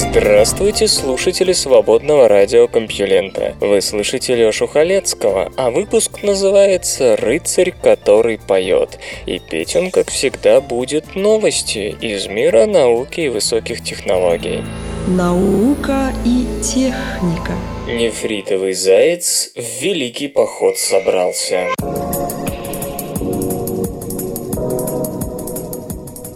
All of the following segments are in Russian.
Здравствуйте, слушатели свободного радиокомпьюлента. Вы слышите Лёшу Халецкого, а выпуск называется «Рыцарь, который поет». И петь он, как всегда, будет новости из мира науки и высоких технологий. Наука и техника Нефритовый заяц в великий поход собрался.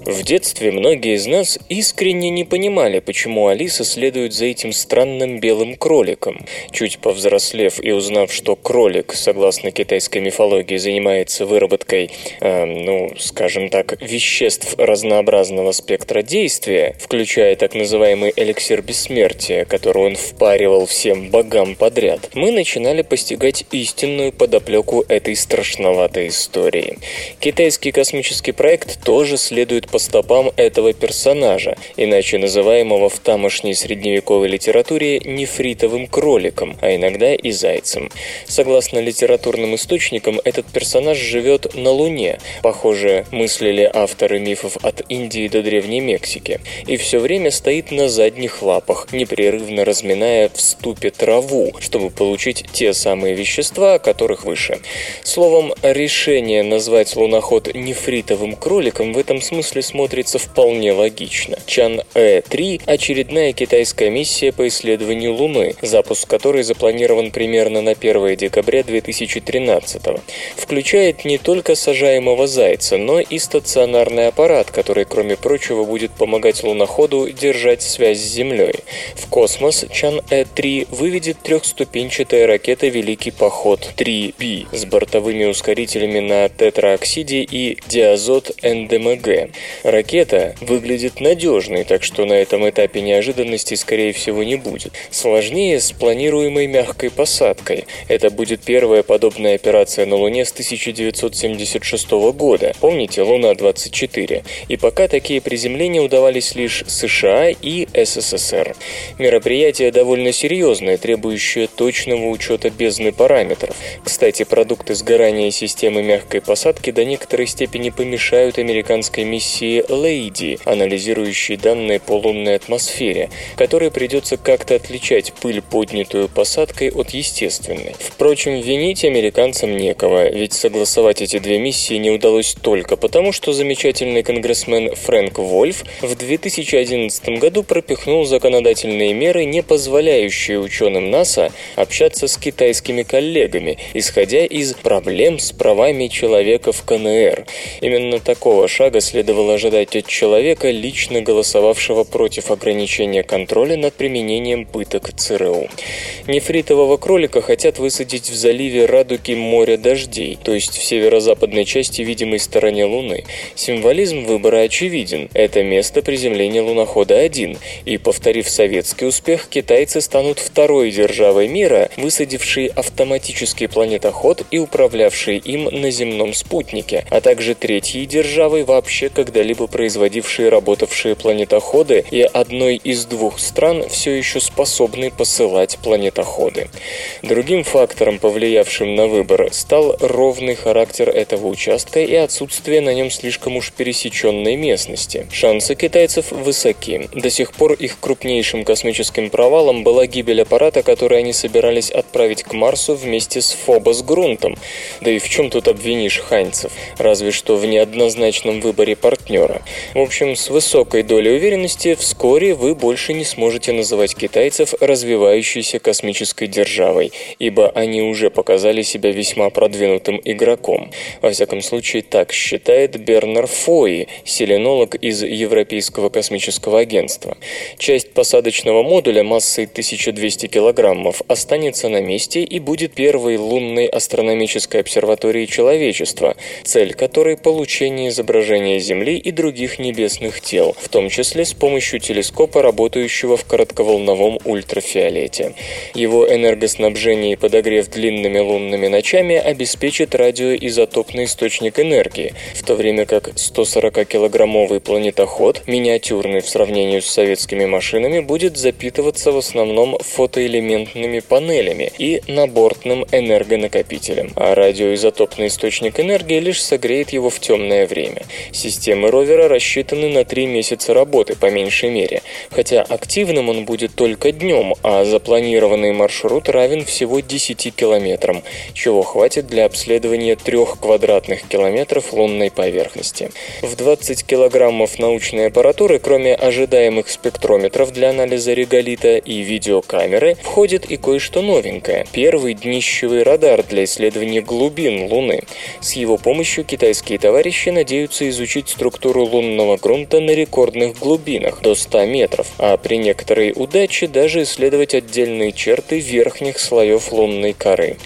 В детстве многие из нас искренне не понимали, почему Алиса следует за этим странным белым кроликом. Чуть повзрослев и узнав, что кролик, согласно китайской мифологии, занимается выработкой, э, ну, скажем так, веществ разнообразного спектра действия, включая так называемый эликсир бессмертия, который он впаривал всем богам подряд, мы начинали постигать истинную подоплеку этой страшноватой истории. Китайский космический проект тоже следует по стопам этого персонажа, иначе называемого в тамошней средневековой литературе нефритовым кроликом, а иногда и зайцем. Согласно литературным источникам, этот персонаж живет на Луне, похоже, мыслили авторы мифов от Индии до Древней Мексики, и все время стоит на задних лапах, непрерывно разминая в ступе траву, чтобы получить те самые вещества, о которых выше. Словом, решение назвать луноход нефритовым кроликом в этом смысле смотрится вполне логично. Чан-Э-3 – очередная китайская миссия по исследованию Луны, запуск которой запланирован примерно на 1 декабря 2013 Включает не только сажаемого зайца, но и стационарный аппарат, который, кроме прочего, будет помогать луноходу держать связь с Землей. В космос Чан-Э-3 выведет трехступенчатая ракета «Великий поход 3B» с бортовыми ускорителями на тетраоксиде и диазот НДМГ. Ракета выглядит надежной, так что на этом этапе неожиданностей, скорее всего, не будет. Сложнее с планируемой мягкой посадкой. Это будет первая подобная операция на Луне с 1976 года. Помните, Луна-24? И пока такие приземления удавались лишь США и СССР. Мероприятие довольно серьезное, требующее точного учета бездны параметров. Кстати, продукты сгорания системы мягкой посадки до некоторой степени помешают американской миссии Лейди, анализирующей данные по лунной атмосфере, которой придется как-то отличать пыль, поднятую посадкой, от естественной. Впрочем, винить американцам некого, ведь согласовать эти две миссии не удалось только потому, что замечательный конгрессмен Фрэнк Вольф в 2011 году пропихнул законодательные меры, не позволяющие ученым НАСА общаться с китайскими коллегами, исходя из проблем с правами человека в КНР. Именно такого шага следовало ожидать от человека, лично голосовавшего против ограничения контроля над применением пыток ЦРУ. Нефритового кролика хотят высадить в заливе Радуги моря дождей, то есть в северо-западной части видимой стороне Луны. Символизм выбора очевиден. Это место приземления лунохода-1, и, повторив советский успех, китайцы станут второй державой мира, высадившей автоматический планетоход и управлявшей им на земном спутнике, а также третьей державой вообще когда-либо производившей работавшие планетоходы и одной из двух стран, все еще способной посылать планетоходы. Другим фактором, повлиявшим на выбор, стал ровный характер этого участка и отсутствие на нем слишком уж пересеченной местности. Шансы китайцев высоки. До сих пор их крупнейшим космическим провалом была гибель аппарата, который они собирались отправить к Марсу вместе с Фобос-грунтом. Да и в чем тут обвинишь ханьцев? Разве что в неоднозначном выборе партнера. В общем, с высокой долей уверенности вскоре вы больше не сможете называть китайцев развивающейся космической державой, ибо они уже показали себя весьма продвинутым игроком. Во всяком случае, так считает Бернар Фои, селенолог из Европейского космического агентства. Часть посадочного модуля массой 1200 килограммов останется на месте и будет первой лунной астрономической обсерваторией человечества, цель которой – получение изображения Земли и других небесных тел, в том числе с помощью телескопа, работающего в коротковолновом ультрафиолете. Его энергоснабжение и подогрев длинными лунными ночами обеспечит радиоизотопный источник энергии, в то время как 140-килограммовый планетоход, миниатюрный в сравнении с советскими машинами, будет запитываться в основном фотоэлементными панелями и набортным энергонакопителем, а радиоизотопный источник энергии лишь согреет его в темное время. Системы ровера рассчитаны на три месяца работы, по меньшей мере, хотя активным он будет только днем, а запланированный маршрут равен всего 10 километрам, чего хватит для обследования трех квадратных километров лунной поверхности. В 20 килограммов научной аппаратуры, кроме ожидаемых спектрометров для анализа реголита и видеокамеры, входит и кое-что новенькое – первый днищевый радар для исследования глубин Луны. С его помощью китайские товарищи надеются изучить структуру лунного грунта на рекордных глубинах – до 100 метров, а при некоторой удаче даже исследовать отдельные черты верхних слоев лунной коры.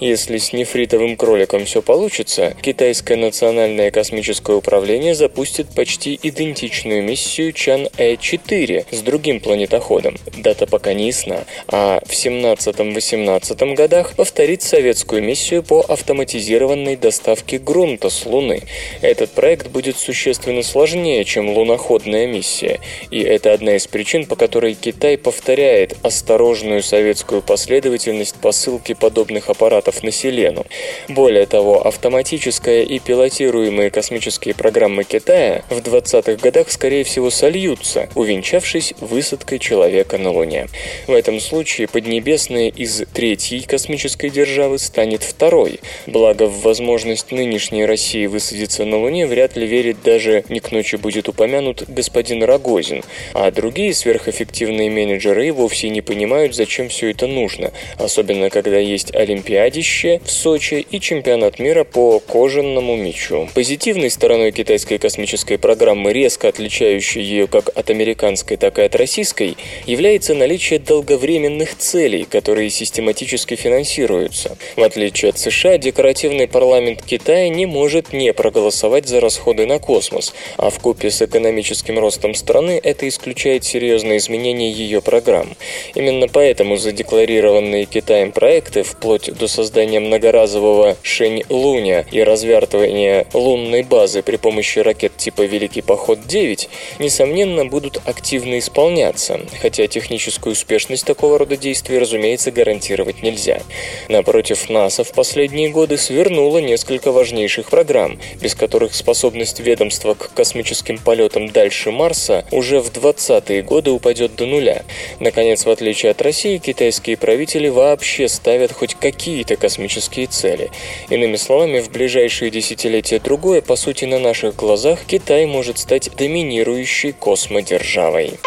Если с нефритовым кроликом все получится, китайское национальное космическое управление запустит почти идентичную миссию Чан-Э-4 с другим планетоходом. Дата пока не ясна, а в 17-18 годах повторит советскую миссию по автоматизированной доставке грунта с Луны. Этот проект будет существенно сложнее, чем луноходная миссия, и это одна из причин, по которой Китай повторяет осторожную советскую последовательность посылки подобных аппаратов на Селену. Более того, автоматическая и пилотируемые космические программы Китая в 20-х годах, скорее всего, сольются, увенчавшись высадкой человека на Луне. В этом случае Поднебесная из третьей космической державы станет второй, благо в возможность нынешней России высадиться на Луне вряд ли верит даже не к ночи будет упомянут господин Рогозин, а другие сверхэффективные менеджеры вовсе не понимают, зачем все это нужно, особенно когда есть олимпиадище в Сочи и чемпионат мира по кожаному мячу. Позитивной стороной китайской космической программы, резко отличающей ее как от американской, так и от российской, является наличие долговременных целей, которые систематически финансируются. В отличие от США, декоративный парламент Китая не может не проголосовать за расходы на космос, а в купе с экономическим ростом страны это исключает серьезные изменения ее программ. Именно поэтому задекларированные Китаем проекты, вплоть до создания многоразового Шень-Луня и развертывания лунной базы при помощи ракет типа «Великий поход-9», несомненно, будут активно исполняться, хотя техническую успешность такого рода действий, разумеется, гарантировать нельзя. Напротив, НАСА в последние годы свернула несколько важнейших программ, без которых способность ведомства к космическим полетам дальше Марса уже в 20-е годы упадет до нуля. Наконец, в отличие от России, китайские правители вообще ставят хоть какие-то космические цели. Иными словами, в ближайшие десятилетия другое, по сути, на наших глазах Китай может стать доминирующей космодержавой.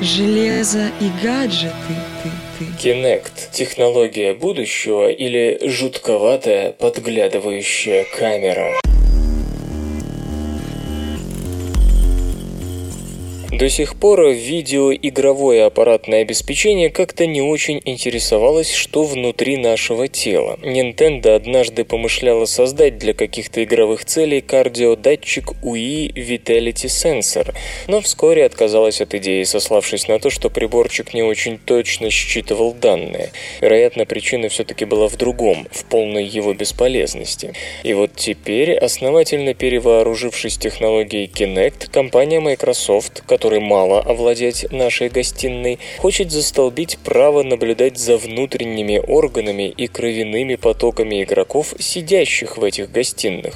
Железо и гаджеты ты, ты. Kinect – технология будущего или жутковатая подглядывающая камера? До сих пор видеоигровое аппаратное обеспечение как-то не очень интересовалось, что внутри нашего тела. Nintendo однажды помышляла создать для каких-то игровых целей кардиодатчик UI Vitality Sensor, но вскоре отказалась от идеи, сославшись на то, что приборчик не очень точно считывал данные. Вероятно, причина все-таки была в другом, в полной его бесполезности. И вот теперь, основательно перевооружившись технологией Kinect, компания Microsoft, который мало овладеть нашей гостиной, хочет застолбить право наблюдать за внутренними органами и кровяными потоками игроков, сидящих в этих гостиных.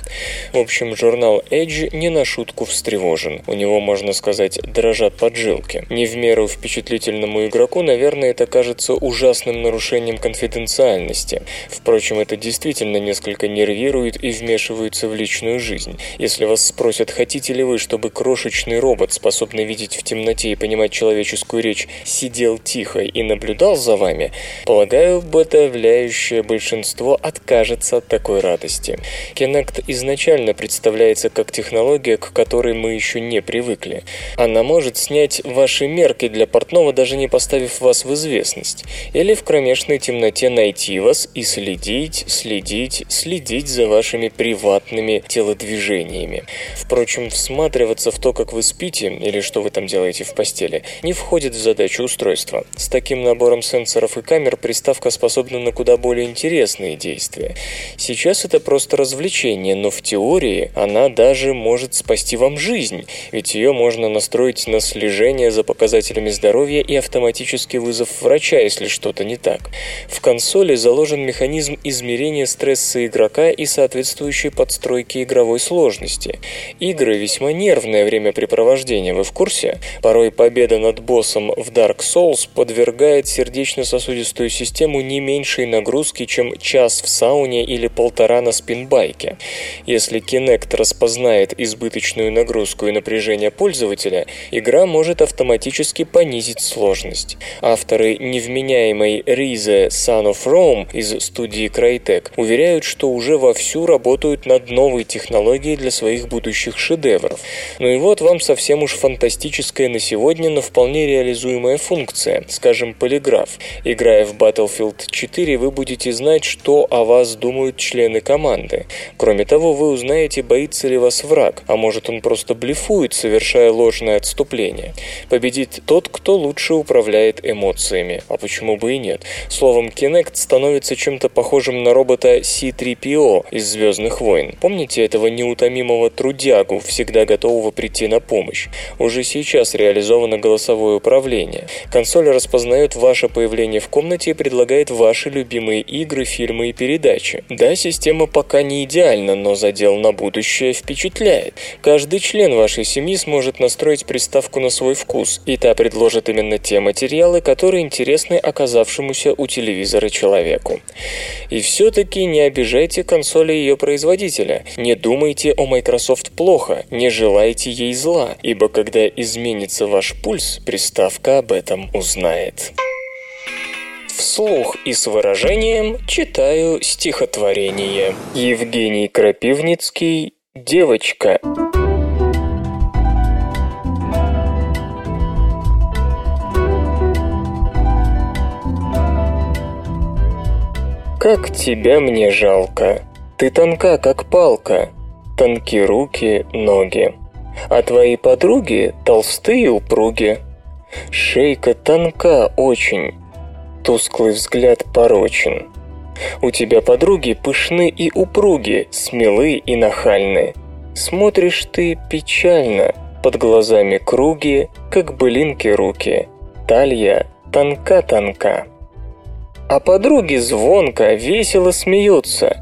В общем, журнал Edge не на шутку встревожен. У него, можно сказать, дрожат поджилки. Не в меру впечатлительному игроку, наверное, это кажется ужасным нарушением конфиденциальности. Впрочем, это действительно несколько нервирует и вмешивается в личную жизнь. Если вас спросят, хотите ли вы, чтобы крошечный робот, способный видеть в темноте и понимать человеческую речь, сидел тихо и наблюдал за вами, полагаю, подавляющее большинство откажется от такой радости. Kinect изначально представляется как технология, к которой мы еще не привыкли. Она может снять ваши мерки для портного, даже не поставив вас в известность. Или в кромешной темноте найти вас и следить, следить, следить за вашими приватными телодвижениями. Впрочем, всматриваться в то, как вы спите, или что вы там делаете в постели, не входит в задачу устройства. С таким набором сенсоров и камер приставка способна на куда более интересные действия. Сейчас это просто развлечение, но в теории она даже может спасти вам жизнь, ведь ее можно настроить на слежение за показателями здоровья и автоматический вызов врача, если что-то не так. В консоли заложен механизм измерения стресса игрока и соответствующей подстройки игровой сложности. Игры весьма нервное времяпрепровождение, вы в курсе? Порой победа над боссом в Dark Souls подвергает сердечно-сосудистую систему не меньшей нагрузки, чем час в сауне или полтора на спинбайке. Если Kinect распознает избыточную нагрузку и напряжение пользователя, игра может автоматически понизить сложность. Авторы невменяемой Ризе Son of Rome из студии Crytek уверяют, что уже вовсю работают над новой технологией для своих будущих шедевров. Ну и вот вам совсем уж фантастическая на сегодня, но вполне реализуемая функция, скажем, полиграф. Играя в Battlefield 4, вы будете знать, что о вас думают члены команды. Кроме того, вы узнаете, боится ли вас враг, а может он просто блефует, совершая ложное отступление. Победит тот, кто лучше управляет эмоциями. А почему бы и нет? Словом, Kinect становится чем-то похожим на робота C-3PO из «Звездных войн». Помните этого неутомимого трудягу, всегда готового прийти на помощь? Уже сейчас реализовано голосовое управление. Консоль распознает ваше появление в комнате и предлагает ваши любимые игры, фильмы и передачи. Да, система пока не идеальна, но задел на будущее впечатляет. Каждый член вашей семьи сможет настроить приставку на свой вкус, и та предложит именно те материалы, которые интересны оказавшемуся у телевизора человеку. И все-таки не обижайте консоли ее производителя. Не думайте о Microsoft плохо, не желайте ей зла, ибо когда изменится ваш пульс, приставка об этом узнает. Вслух и с выражением читаю стихотворение. Евгений Крапивницкий «Девочка». Как тебя мне жалко, ты тонка, как палка, тонки руки, ноги. А твои подруги толстые упруги. Шейка тонка очень, тусклый взгляд порочен. У тебя подруги пышны и упруги, смелы и нахальны. Смотришь ты печально, под глазами круги, как былинки руки. Талья тонка-тонка. А подруги звонко, весело смеются.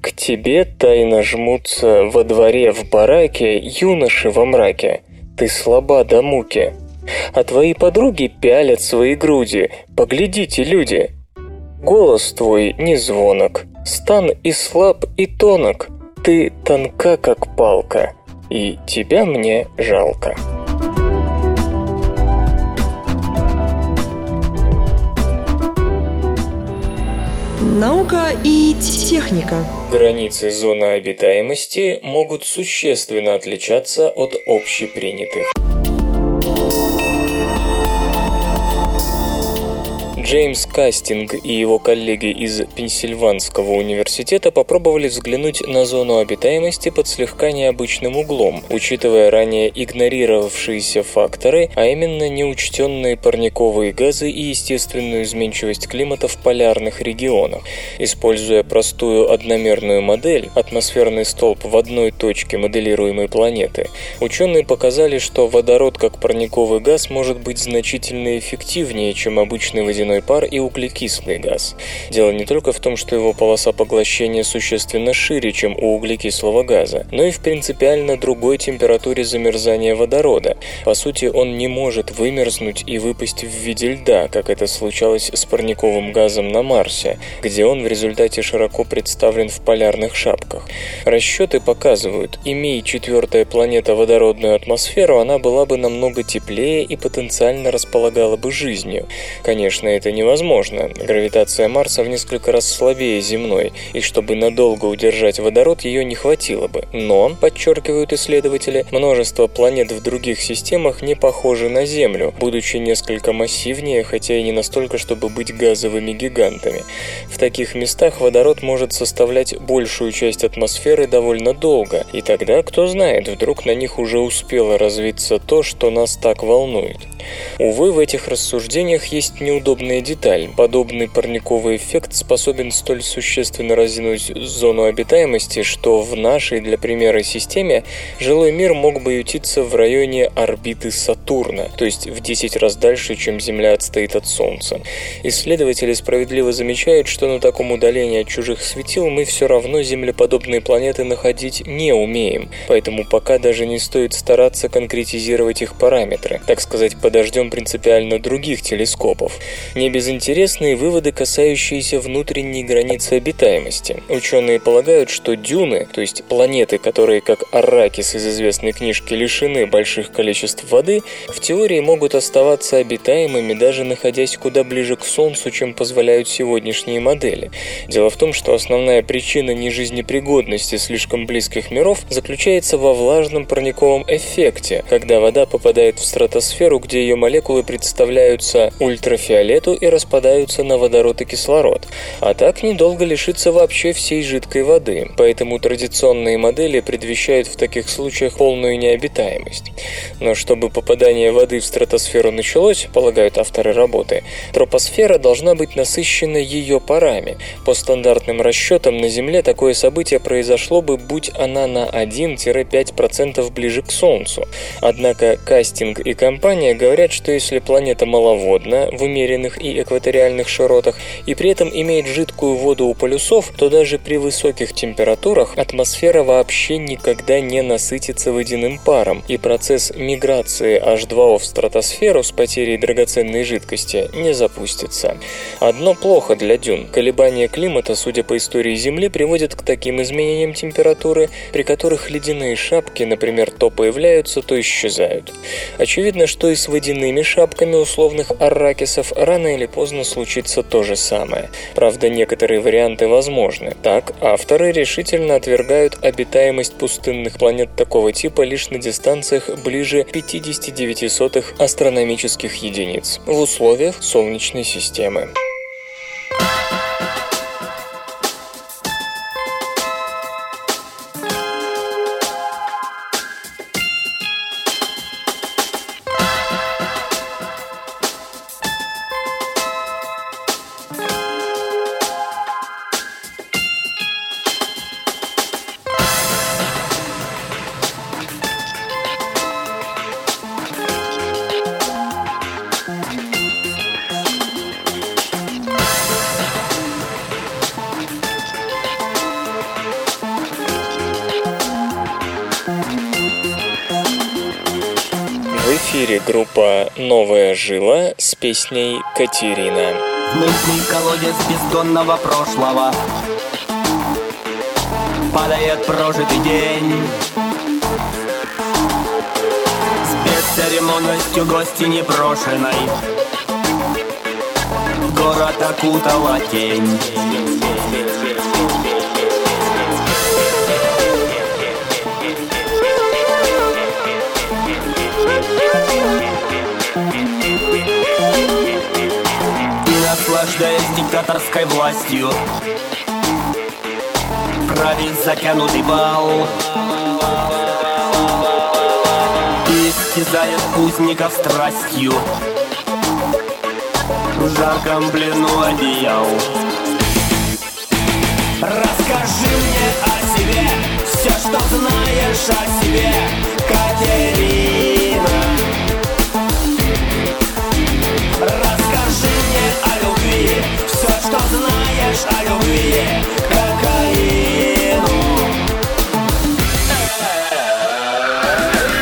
К тебе тайно жмутся во дворе в бараке юноши во мраке. Ты слаба до муки. А твои подруги пялят свои груди. Поглядите, люди. Голос твой не звонок, стан и слаб, и тонок. Ты тонка, как палка, и тебя мне жалко. Наука и техника. Границы зоны обитаемости могут существенно отличаться от общепринятых. Джеймс Кастинг и его коллеги из Пенсильванского университета попробовали взглянуть на зону обитаемости под слегка необычным углом, учитывая ранее игнорировавшиеся факторы, а именно неучтенные парниковые газы и естественную изменчивость климата в полярных регионах. Используя простую одномерную модель, атмосферный столб в одной точке моделируемой планеты, ученые показали, что водород как парниковый газ может быть значительно эффективнее, чем обычный водяной земной пар и углекислый газ. Дело не только в том, что его полоса поглощения существенно шире, чем у углекислого газа, но и в принципиально другой температуре замерзания водорода. По сути, он не может вымерзнуть и выпасть в виде льда, как это случалось с парниковым газом на Марсе, где он в результате широко представлен в полярных шапках. Расчеты показывают, имея четвертая планета водородную атмосферу, она была бы намного теплее и потенциально располагала бы жизнью. Конечно, это невозможно. Гравитация Марса в несколько раз слабее земной, и чтобы надолго удержать водород, ее не хватило бы. Но, подчеркивают исследователи, множество планет в других системах не похожи на Землю, будучи несколько массивнее, хотя и не настолько, чтобы быть газовыми гигантами. В таких местах водород может составлять большую часть атмосферы довольно долго, и тогда, кто знает, вдруг на них уже успело развиться то, что нас так волнует. Увы, в этих рассуждениях есть неудобная деталь. Подобный парниковый эффект способен столь существенно разинуть зону обитаемости, что в нашей, для примера, системе жилой мир мог бы ютиться в районе орбиты Сатурна, то есть в 10 раз дальше, чем Земля отстоит от Солнца. Исследователи справедливо замечают, что на таком удалении от чужих светил мы все равно землеподобные планеты находить не умеем, поэтому пока даже не стоит стараться конкретизировать их параметры, так сказать, под подождем принципиально других телескопов. Не безинтересные выводы, касающиеся внутренней границы обитаемости. Ученые полагают, что дюны, то есть планеты, которые как Арракис из известной книжки лишены больших количеств воды, в теории могут оставаться обитаемыми, даже находясь куда ближе к Солнцу, чем позволяют сегодняшние модели. Дело в том, что основная причина нежизнепригодности слишком близких миров заключается во влажном парниковом эффекте, когда вода попадает в стратосферу, где ее молекулы представляются ультрафиолету и распадаются на водород и кислород. А так недолго лишиться вообще всей жидкой воды, поэтому традиционные модели предвещают в таких случаях полную необитаемость. Но чтобы попадание воды в стратосферу началось, полагают авторы работы, тропосфера должна быть насыщена ее парами. По стандартным расчетам на Земле такое событие произошло бы, будь она на 1-5% ближе к Солнцу. Однако кастинг и компания говорят, говорят, что если планета маловодна в умеренных и экваториальных широтах и при этом имеет жидкую воду у полюсов, то даже при высоких температурах атмосфера вообще никогда не насытится водяным паром, и процесс миграции H2O в стратосферу с потерей драгоценной жидкости не запустится. Одно плохо для дюн. Колебания климата, судя по истории Земли, приводят к таким изменениям температуры, при которых ледяные шапки, например, то появляются, то исчезают. Очевидно, что и с водяными шапками условных арракисов рано или поздно случится то же самое. Правда, некоторые варианты возможны. Так, авторы решительно отвергают обитаемость пустынных планет такого типа лишь на дистанциях ближе 59 астрономических единиц в условиях Солнечной системы. «Новая жила» с песней «Катерина». Мутный колодец бездонного прошлого. Падает прожитый день. С бесцеремонностью гости непрошенной. Город окутала тень диктаторской властью. Править затянутый бал. Истязает узников страстью. В жарком плену одеял. Расскажи мне о себе. Все, что знаешь о себе. Катерина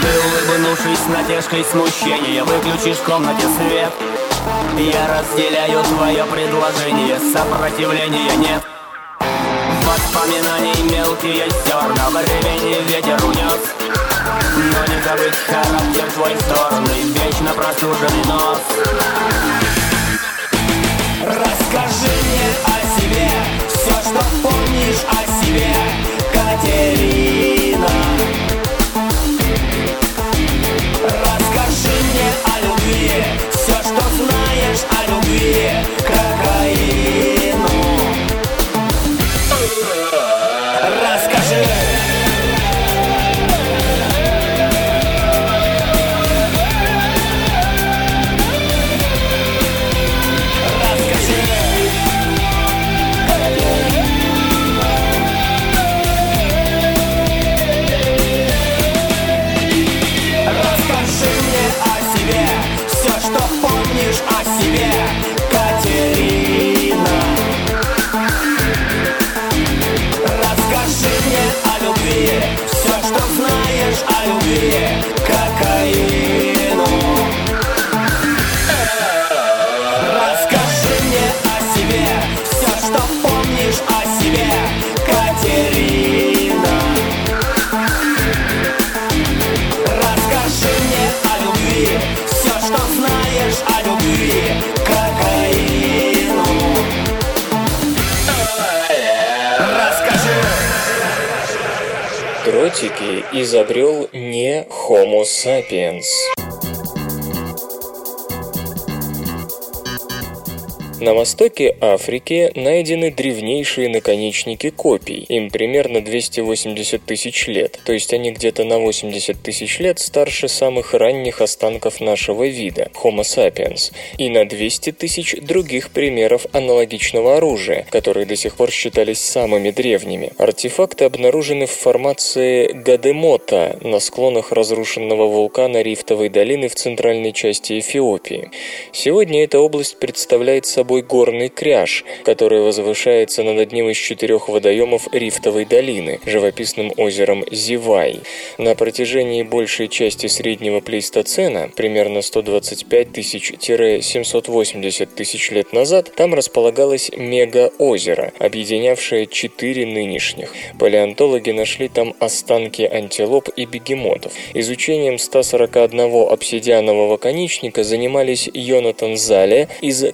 Ты улыбнувшись натяжкой смущения Выключишь в комнате свет. Я разделяю твое предложение Сопротивления нет. Воспоминаний мелкие зерна Времени ветер унес. Но не забыть характер твой вздорный Вечно простуженный нос Расскажи мне о себе. Все, что помнишь о себе. Катерина. Расскажи мне о любви. Все, что знаешь о любви изобрел не Homo sapiens. На востоке Африки найдены древнейшие наконечники копий. Им примерно 280 тысяч лет, то есть они где-то на 80 тысяч лет старше самых ранних останков нашего вида – Homo sapiens, и на 200 тысяч других примеров аналогичного оружия, которые до сих пор считались самыми древними. Артефакты обнаружены в формации Гадемота на склонах разрушенного вулкана Рифтовой долины в центральной части Эфиопии. Сегодня эта область представляет собой горный кряж, который возвышается над одним из четырех водоемов Рифтовой долины, живописным озером Зивай. На протяжении большей части среднего плейстоцена, примерно 125 тысяч-780 тысяч лет назад, там располагалось мегаозеро, объединявшее четыре нынешних. Палеонтологи нашли там останки антилоп и бегемотов. Изучением 141 обсидианового конечника занимались Йонатан Зале из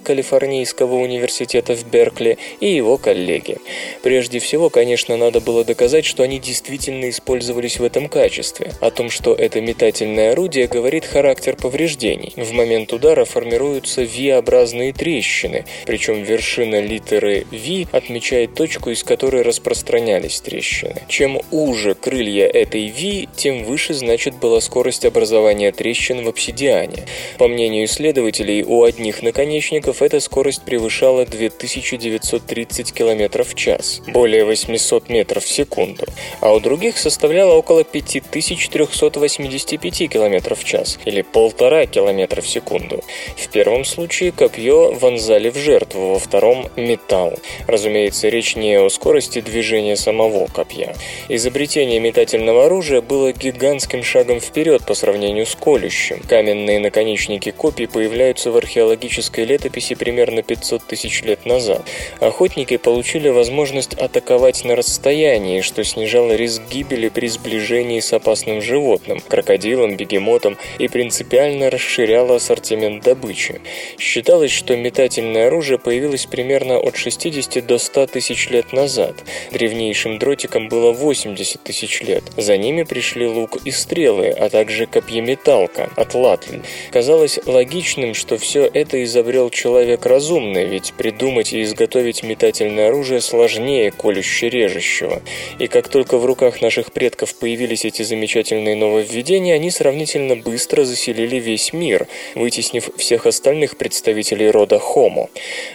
Калифорнийского университета в Беркли и его коллеги. Прежде всего, конечно, надо было доказать, что они действительно использовались в этом качестве. О том, что это метательное орудие, говорит характер повреждений. В момент удара формируются V-образные трещины, причем вершина литеры V отмечает точку, из которой распространялись трещины. Чем уже крылья этой V, тем выше, значит, была скорость образования трещин в обсидиане. По мнению исследователей, у одних наконечников эта скорость превышала 2930 км в час, более 800 метров в секунду, а у других составляла около 5385 км в час, или полтора километра в секунду. В первом случае копье вонзали в жертву, во втором – металл. Разумеется, речь не о скорости движения самого копья. Изобретение метательного оружия было гигантским шагом вперед по сравнению с колющим. Каменные наконечники копий появляются в археологической летописи примерно 500 тысяч лет назад. Охотники получили возможность атаковать на расстоянии, что снижало риск гибели при сближении с опасным животным, крокодилом, бегемотом и принципиально расширяло ассортимент добычи. Считалось, что метательное оружие появилось примерно от 60 до 100 тысяч лет назад. Древнейшим дротикам было 80 тысяч лет. За ними пришли лук и стрелы, а также копьеметалка, атлатль. Казалось логичным, что все это изобрел человек разумный, ведь придумать и изготовить метательное оружие сложнее колюще-режущего. И как только в руках наших предков появились эти замечательные нововведения, они сравнительно быстро заселили весь мир, вытеснив всех остальных представителей рода Homo.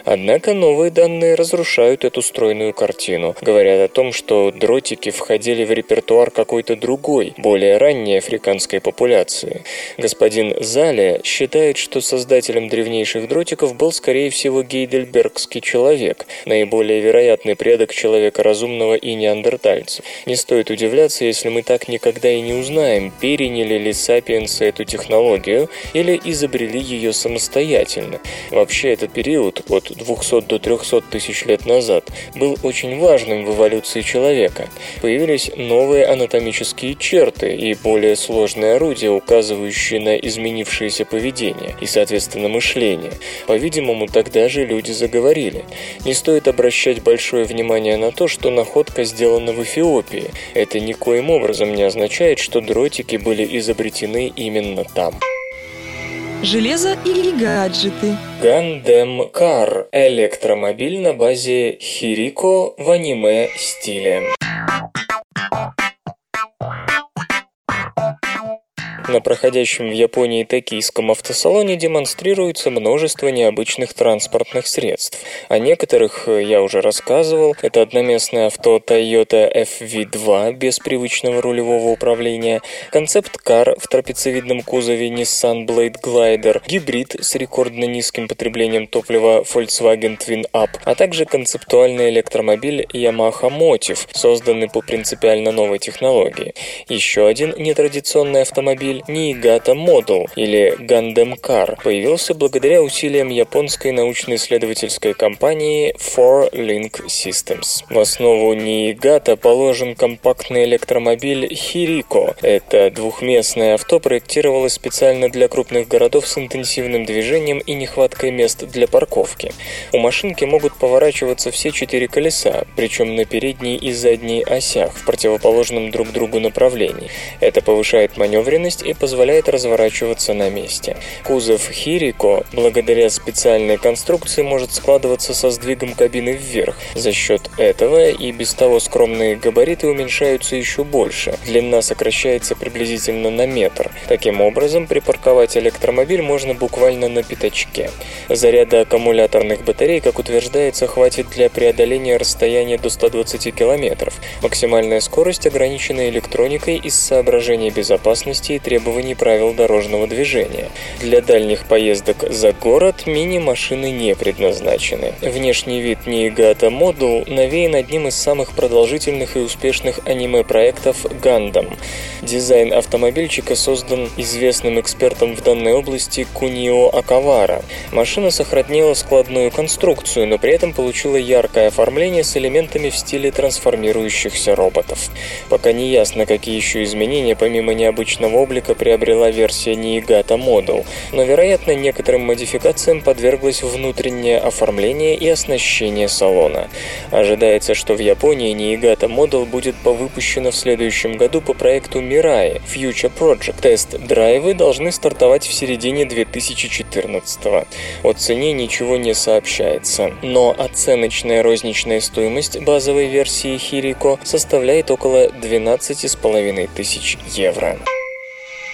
Однако новые данные разрушают эту стройную картину. Говорят о том, что дротики входили в репертуар какой-то другой, более ранней африканской популяции. Господин Зале считает, что создателем древнейших дротиков был, скорее всего, всего, гейдельбергский человек, наиболее вероятный предок человека разумного и неандертальцев. Не стоит удивляться, если мы так никогда и не узнаем, переняли ли сапиенсы эту технологию или изобрели ее самостоятельно. Вообще, этот период от 200 до 300 тысяч лет назад был очень важным в эволюции человека. Появились новые анатомические черты и более сложные орудия, указывающие на изменившееся поведение и, соответственно, мышление. По-видимому, тогда же люди заговорили. Не стоит обращать большое внимание на то, что находка сделана в Эфиопии. Это никоим образом не означает, что дротики были изобретены именно там. Железо или гаджеты. Гандем Кар – электромобиль на базе Хирико в аниме стиле. На проходящем в Японии токийском автосалоне демонстрируется множество необычных транспортных средств. О некоторых я уже рассказывал. Это одноместное авто Toyota FV2 без привычного рулевого управления, концепт-кар в трапециевидном кузове Nissan Blade Glider, гибрид с рекордно низким потреблением топлива Volkswagen Twin Up, а также концептуальный электромобиль Yamaha Motive, созданный по принципиально новой технологии. Еще один нетрадиционный автомобиль автомобиль Niigata Model или Gundam Car появился благодаря усилиям японской научно-исследовательской компании 4Link Systems. В основу Niigata положен компактный электромобиль Hiriko. Это двухместное авто проектировалось специально для крупных городов с интенсивным движением и нехваткой мест для парковки. У машинки могут поворачиваться все четыре колеса, причем на передней и задней осях в противоположном друг другу направлении. Это повышает маневренность и позволяет разворачиваться на месте. Кузов Хирико, благодаря специальной конструкции, может складываться со сдвигом кабины вверх. За счет этого и без того скромные габариты уменьшаются еще больше. Длина сокращается приблизительно на метр. Таким образом, припарковать электромобиль можно буквально на пятачке. Заряда аккумуляторных батарей, как утверждается, хватит для преодоления расстояния до 120 км. Максимальная скорость ограничена электроникой из соображений безопасности и требований правил дорожного движения. Для дальних поездок за город мини-машины не предназначены. Внешний вид Niigata Model навеян одним из самых продолжительных и успешных аниме-проектов Gundam. Дизайн автомобильчика создан известным экспертом в данной области Кунио Акавара. Машина сохранила складную конструкцию, но при этом получила яркое оформление с элементами в стиле трансформирующихся роботов. Пока не ясно, какие еще изменения помимо необычного облика только приобрела версия Niigata Model, но, вероятно, некоторым модификациям подверглось внутреннее оформление и оснащение салона. Ожидается, что в Японии Niigata Model будет повыпущена в следующем году по проекту Mirai Future Project. Тест-драйвы должны стартовать в середине 2014 -го. О цене ничего не сообщается, но оценочная розничная стоимость базовой версии Hiriko составляет около 12,5 тысяч евро.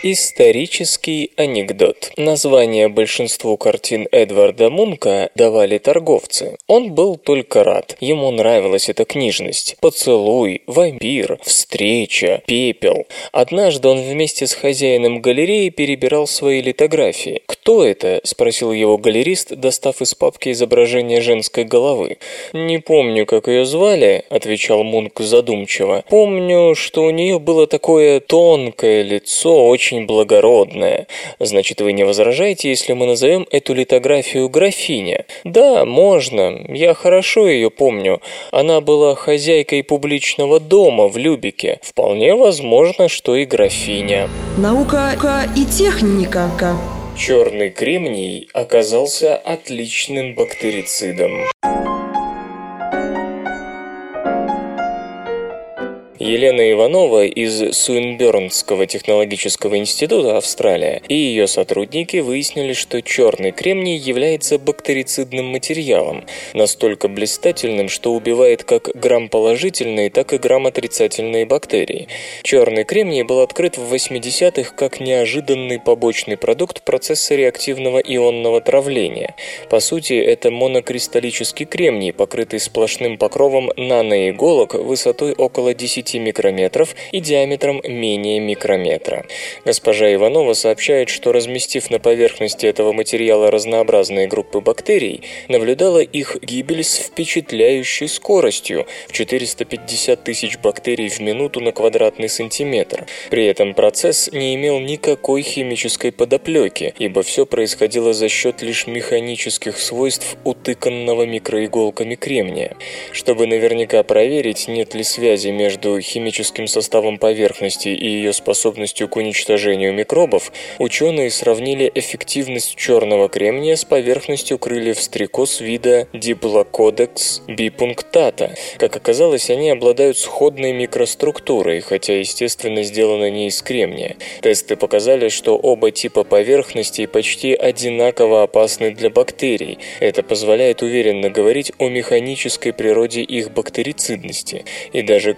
Исторический анекдот. Название большинству картин Эдварда Мунка давали торговцы. Он был только рад. Ему нравилась эта книжность. Поцелуй, вампир, встреча, пепел. Однажды он вместе с хозяином галереи перебирал свои литографии. «Кто это?» – спросил его галерист, достав из папки изображение женской головы. «Не помню, как ее звали», – отвечал Мунк задумчиво. «Помню, что у нее было такое тонкое лицо, очень очень благородная. Значит, вы не возражаете, если мы назовем эту литографию графиня? Да, можно. Я хорошо ее помню. Она была хозяйкой публичного дома в Любике. Вполне возможно, что и графиня. Наука и техника. Черный кремний оказался отличным бактерицидом. Елена Иванова из Суинбернского технологического института Австралия и ее сотрудники выяснили, что черный кремний является бактерицидным материалом, настолько блистательным, что убивает как грамположительные, так и грамотрицательные бактерии. Черный кремний был открыт в 80-х как неожиданный побочный продукт процесса реактивного ионного травления. По сути, это монокристаллический кремний, покрытый сплошным покровом наноиголок высотой около 10 5 микрометров и диаметром менее микрометра. Госпожа Иванова сообщает, что разместив на поверхности этого материала разнообразные группы бактерий, наблюдала их гибель с впечатляющей скоростью в 450 тысяч бактерий в минуту на квадратный сантиметр. При этом процесс не имел никакой химической подоплеки, ибо все происходило за счет лишь механических свойств утыканного микроиголками кремния. Чтобы наверняка проверить, нет ли связи между химическим составом поверхности и ее способностью к уничтожению микробов, ученые сравнили эффективность черного кремния с поверхностью крыльев стрекоз вида Diploccodex bipunctata. Как оказалось, они обладают сходной микроструктурой, хотя, естественно, сделаны не из кремния. Тесты показали, что оба типа поверхностей почти одинаково опасны для бактерий. Это позволяет уверенно говорить о механической природе их бактерицидности. И даже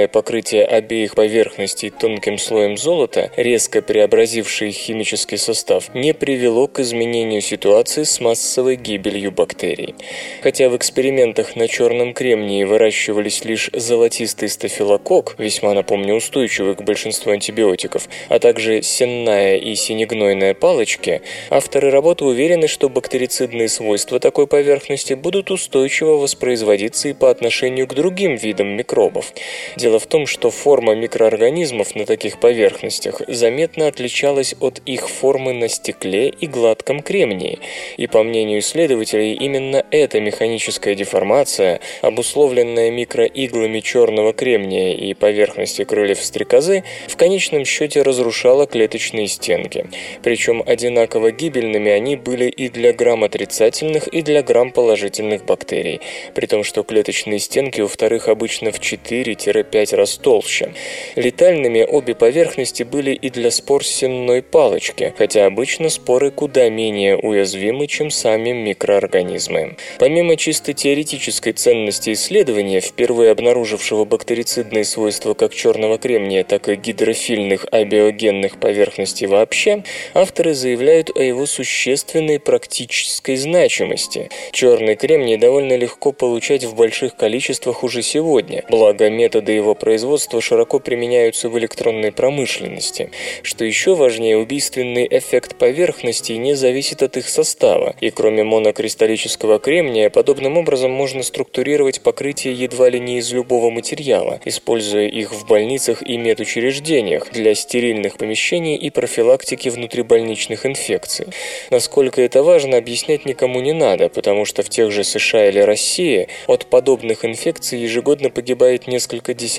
контрольное покрытие обеих поверхностей тонким слоем золота, резко преобразившее их химический состав, не привело к изменению ситуации с массовой гибелью бактерий. Хотя в экспериментах на черном кремнии выращивались лишь золотистый стафилококк, весьма, напомню, устойчивый к большинству антибиотиков, а также сенная и синегнойная палочки, авторы работы уверены, что бактерицидные свойства такой поверхности будут устойчиво воспроизводиться и по отношению к другим видам микробов. Дело в том, что форма микроорганизмов на таких поверхностях заметно отличалась от их формы на стекле и гладком кремнии, и по мнению исследователей именно эта механическая деформация, обусловленная микроиглами черного кремния и поверхности крыльев стрекозы, в конечном счете разрушала клеточные стенки. Причем одинаково гибельными они были и для грамм-отрицательных, и для грамм-положительных бактерий, при том, что клеточные стенки у вторых обычно в 4-5 раз толще. Летальными обе поверхности были и для спор сенной палочки, хотя обычно споры куда менее уязвимы, чем сами микроорганизмы. Помимо чисто теоретической ценности исследования, впервые обнаружившего бактерицидные свойства как черного кремния, так и гидрофильных абиогенных поверхностей вообще, авторы заявляют о его существенной практической значимости. Черный кремний довольно легко получать в больших количествах уже сегодня, благо методы его производства широко применяются в электронной промышленности. Что еще важнее, убийственный эффект поверхностей не зависит от их состава, и кроме монокристаллического кремния, подобным образом можно структурировать покрытие едва ли не из любого материала, используя их в больницах и медучреждениях для стерильных помещений и профилактики внутрибольничных инфекций. Насколько это важно, объяснять никому не надо, потому что в тех же США или России от подобных инфекций ежегодно погибает несколько десятков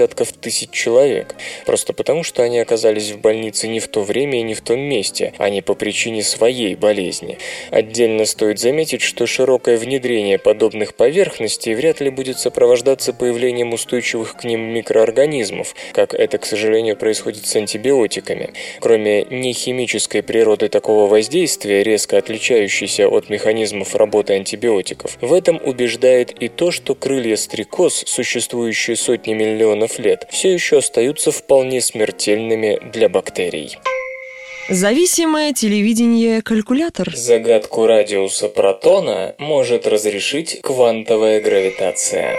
тысяч человек, просто потому что они оказались в больнице не в то время и не в том месте, а не по причине своей болезни. Отдельно стоит заметить, что широкое внедрение подобных поверхностей вряд ли будет сопровождаться появлением устойчивых к ним микроорганизмов, как это, к сожалению, происходит с антибиотиками. Кроме нехимической природы такого воздействия, резко отличающейся от механизмов работы антибиотиков, в этом убеждает и то, что крылья стрекоз, существующие сотни миллионов лет, все еще остаются вполне смертельными для бактерий. Зависимое телевидение калькулятор. Загадку радиуса протона может разрешить квантовая гравитация.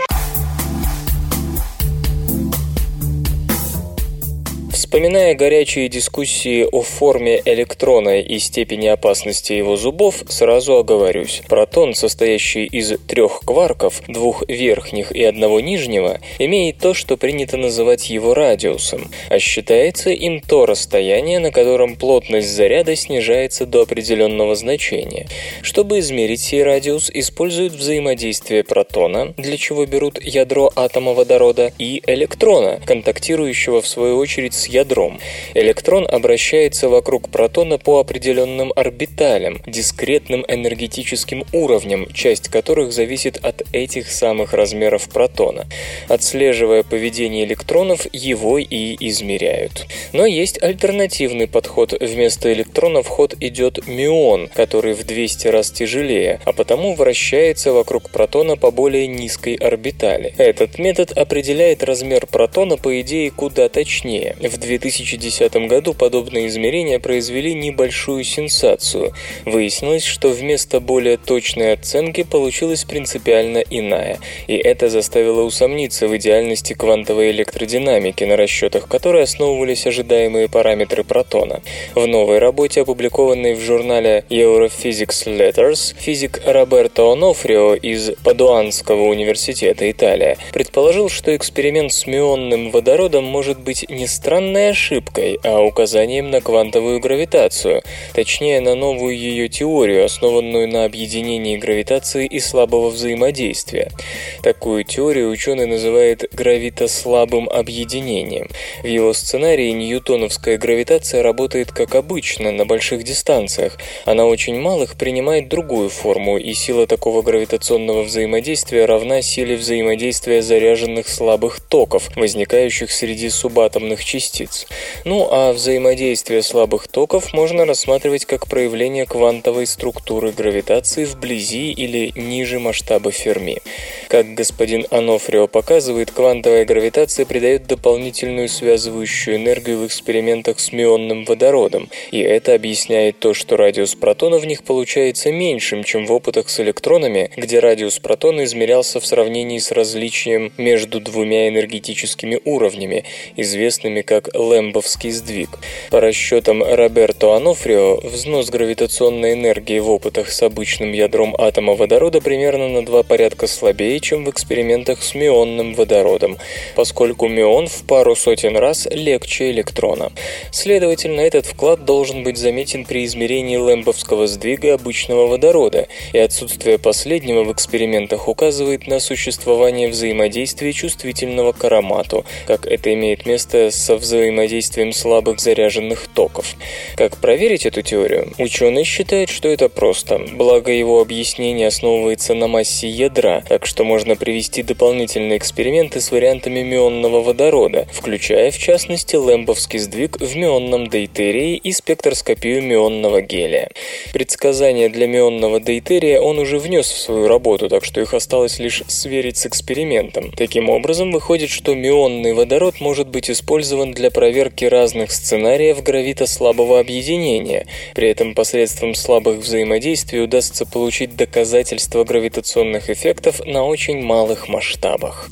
Вспоминая горячие дискуссии о форме электрона и степени опасности его зубов, сразу оговорюсь. Протон, состоящий из трех кварков, двух верхних и одного нижнего, имеет то, что принято называть его радиусом, а считается им то расстояние, на котором плотность заряда снижается до определенного значения. Чтобы измерить сей радиус, используют взаимодействие протона, для чего берут ядро атома водорода, и электрона, контактирующего в свою очередь с ядром ядром. Электрон обращается вокруг протона по определенным орбиталям, дискретным энергетическим уровням, часть которых зависит от этих самых размеров протона. Отслеживая поведение электронов, его и измеряют. Но есть альтернативный подход. Вместо электрона в ход идет мион, который в 200 раз тяжелее, а потому вращается вокруг протона по более низкой орбитали. Этот метод определяет размер протона, по идее, куда точнее – в 2010 году подобные измерения произвели небольшую сенсацию. Выяснилось, что вместо более точной оценки получилась принципиально иная, и это заставило усомниться в идеальности квантовой электродинамики, на расчетах которой основывались ожидаемые параметры протона. В новой работе, опубликованной в журнале Europhysics Letters, физик Роберто Онофрио из Падуанского университета Италия предположил, что эксперимент с мионным водородом может быть не странной ошибкой, а указанием на квантовую гравитацию, точнее на новую ее теорию, основанную на объединении гравитации и слабого взаимодействия. Такую теорию ученый называет гравитослабым объединением. В его сценарии ньютоновская гравитация работает как обычно, на больших дистанциях, а на очень малых принимает другую форму, и сила такого гравитационного взаимодействия равна силе взаимодействия заряженных слабых токов, возникающих среди субатомных частиц. Ну а взаимодействие слабых токов можно рассматривать как проявление квантовой структуры гравитации вблизи или ниже масштаба Ферми. Как господин Анофрио показывает, квантовая гравитация придает дополнительную связывающую энергию в экспериментах с мионным водородом, и это объясняет то, что радиус протона в них получается меньшим, чем в опытах с электронами, где радиус протона измерялся в сравнении с различием между двумя энергетическими уровнями, известными как Лэмбовский сдвиг. По расчетам Роберто Анофрио, взнос гравитационной энергии в опытах с обычным ядром атома водорода примерно на два порядка слабее, чем в экспериментах с мионным водородом, поскольку мион в пару сотен раз легче электрона. Следовательно, этот вклад должен быть заметен при измерении лэмбовского сдвига обычного водорода, и отсутствие последнего в экспериментах указывает на существование взаимодействия чувствительного к аромату, как это имеет место со взаимодействием слабых заряженных токов. Как проверить эту теорию? Ученый считает, что это просто, благо его объяснение основывается на массе ядра, так что можно привести дополнительные эксперименты с вариантами мионного водорода, включая в частности лэмбовский сдвиг в мионном дейтерии и спектроскопию мионного гелия. Предсказания для мионного дейтерия он уже внес в свою работу, так что их осталось лишь сверить с экспериментом. Таким образом, выходит, что мионный водород может быть использован для проверки разных сценариев гравитослабого объединения. При этом посредством слабых взаимодействий удастся получить доказательства гравитационных эффектов на очень малых масштабах.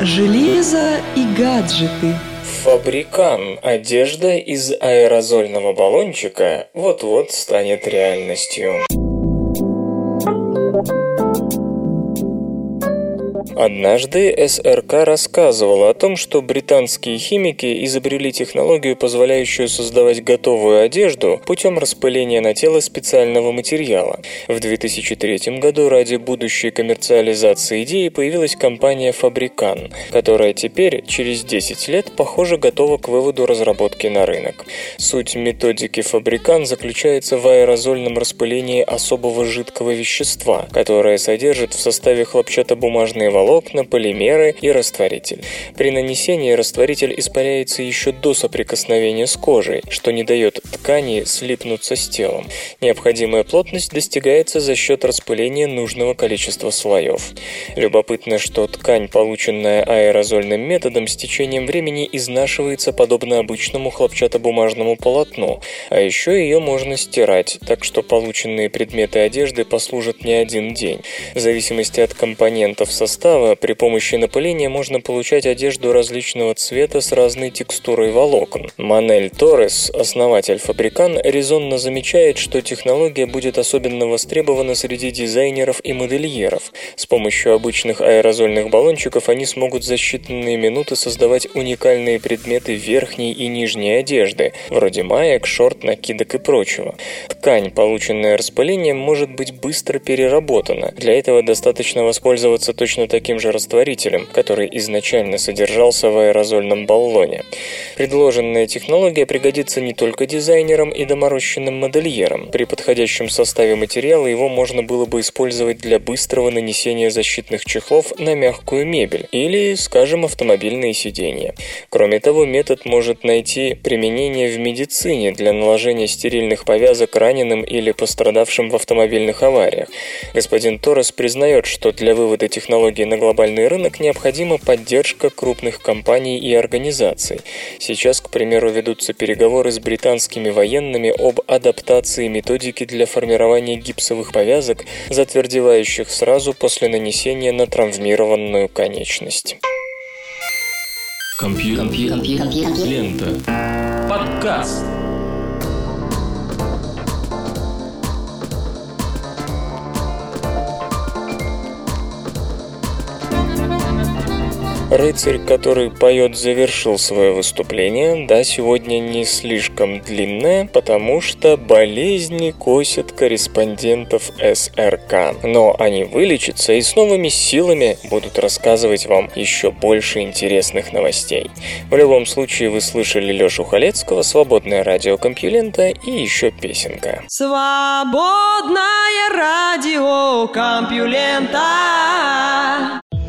Железо и гаджеты. Фабрикан. Одежда из аэрозольного баллончика вот-вот станет реальностью. Однажды СРК рассказывала о том, что британские химики изобрели технологию, позволяющую создавать готовую одежду путем распыления на тело специального материала. В 2003 году ради будущей коммерциализации идеи появилась компания Фабрикан, которая теперь, через 10 лет, похоже, готова к выводу разработки на рынок. Суть методики Фабрикан заключается в аэрозольном распылении особого жидкого вещества, которое содержит в составе хлопчатобумажные волокна волокна, полимеры и растворитель. При нанесении растворитель испаряется еще до соприкосновения с кожей, что не дает ткани слипнуться с телом. Необходимая плотность достигается за счет распыления нужного количества слоев. Любопытно, что ткань, полученная аэрозольным методом, с течением времени изнашивается подобно обычному хлопчатобумажному полотну, а еще ее можно стирать, так что полученные предметы одежды послужат не один день. В зависимости от компонентов состава состава при помощи напыления можно получать одежду различного цвета с разной текстурой волокон. Манель Торрес, основатель Фабрикан, резонно замечает, что технология будет особенно востребована среди дизайнеров и модельеров. С помощью обычных аэрозольных баллончиков они смогут за считанные минуты создавать уникальные предметы верхней и нижней одежды, вроде маек, шорт, накидок и прочего. Ткань, полученная распылением, может быть быстро переработана. Для этого достаточно воспользоваться точно таким таким же растворителем, который изначально содержался в аэрозольном баллоне. Предложенная технология пригодится не только дизайнерам и доморощенным модельерам. При подходящем составе материала его можно было бы использовать для быстрого нанесения защитных чехлов на мягкую мебель или, скажем, автомобильные сиденья. Кроме того, метод может найти применение в медицине для наложения стерильных повязок раненым или пострадавшим в автомобильных авариях. Господин Торрес признает, что для вывода технологии на глобальный рынок необходима поддержка крупных компаний и организаций. Сейчас, к примеру, ведутся переговоры с британскими военными об адаптации методики для формирования гипсовых повязок, затвердевающих сразу после нанесения на травмированную конечность. Компьютер. Лента. Подкаст. Рыцарь, который поет, завершил свое выступление. Да, сегодня не слишком длинное, потому что болезни косят корреспондентов СРК. Но они вылечатся и с новыми силами будут рассказывать вам еще больше интересных новостей. В любом случае, вы слышали Лешу Халецкого, свободное радио Компьюлента и еще песенка. Свободное радио Компьюлента.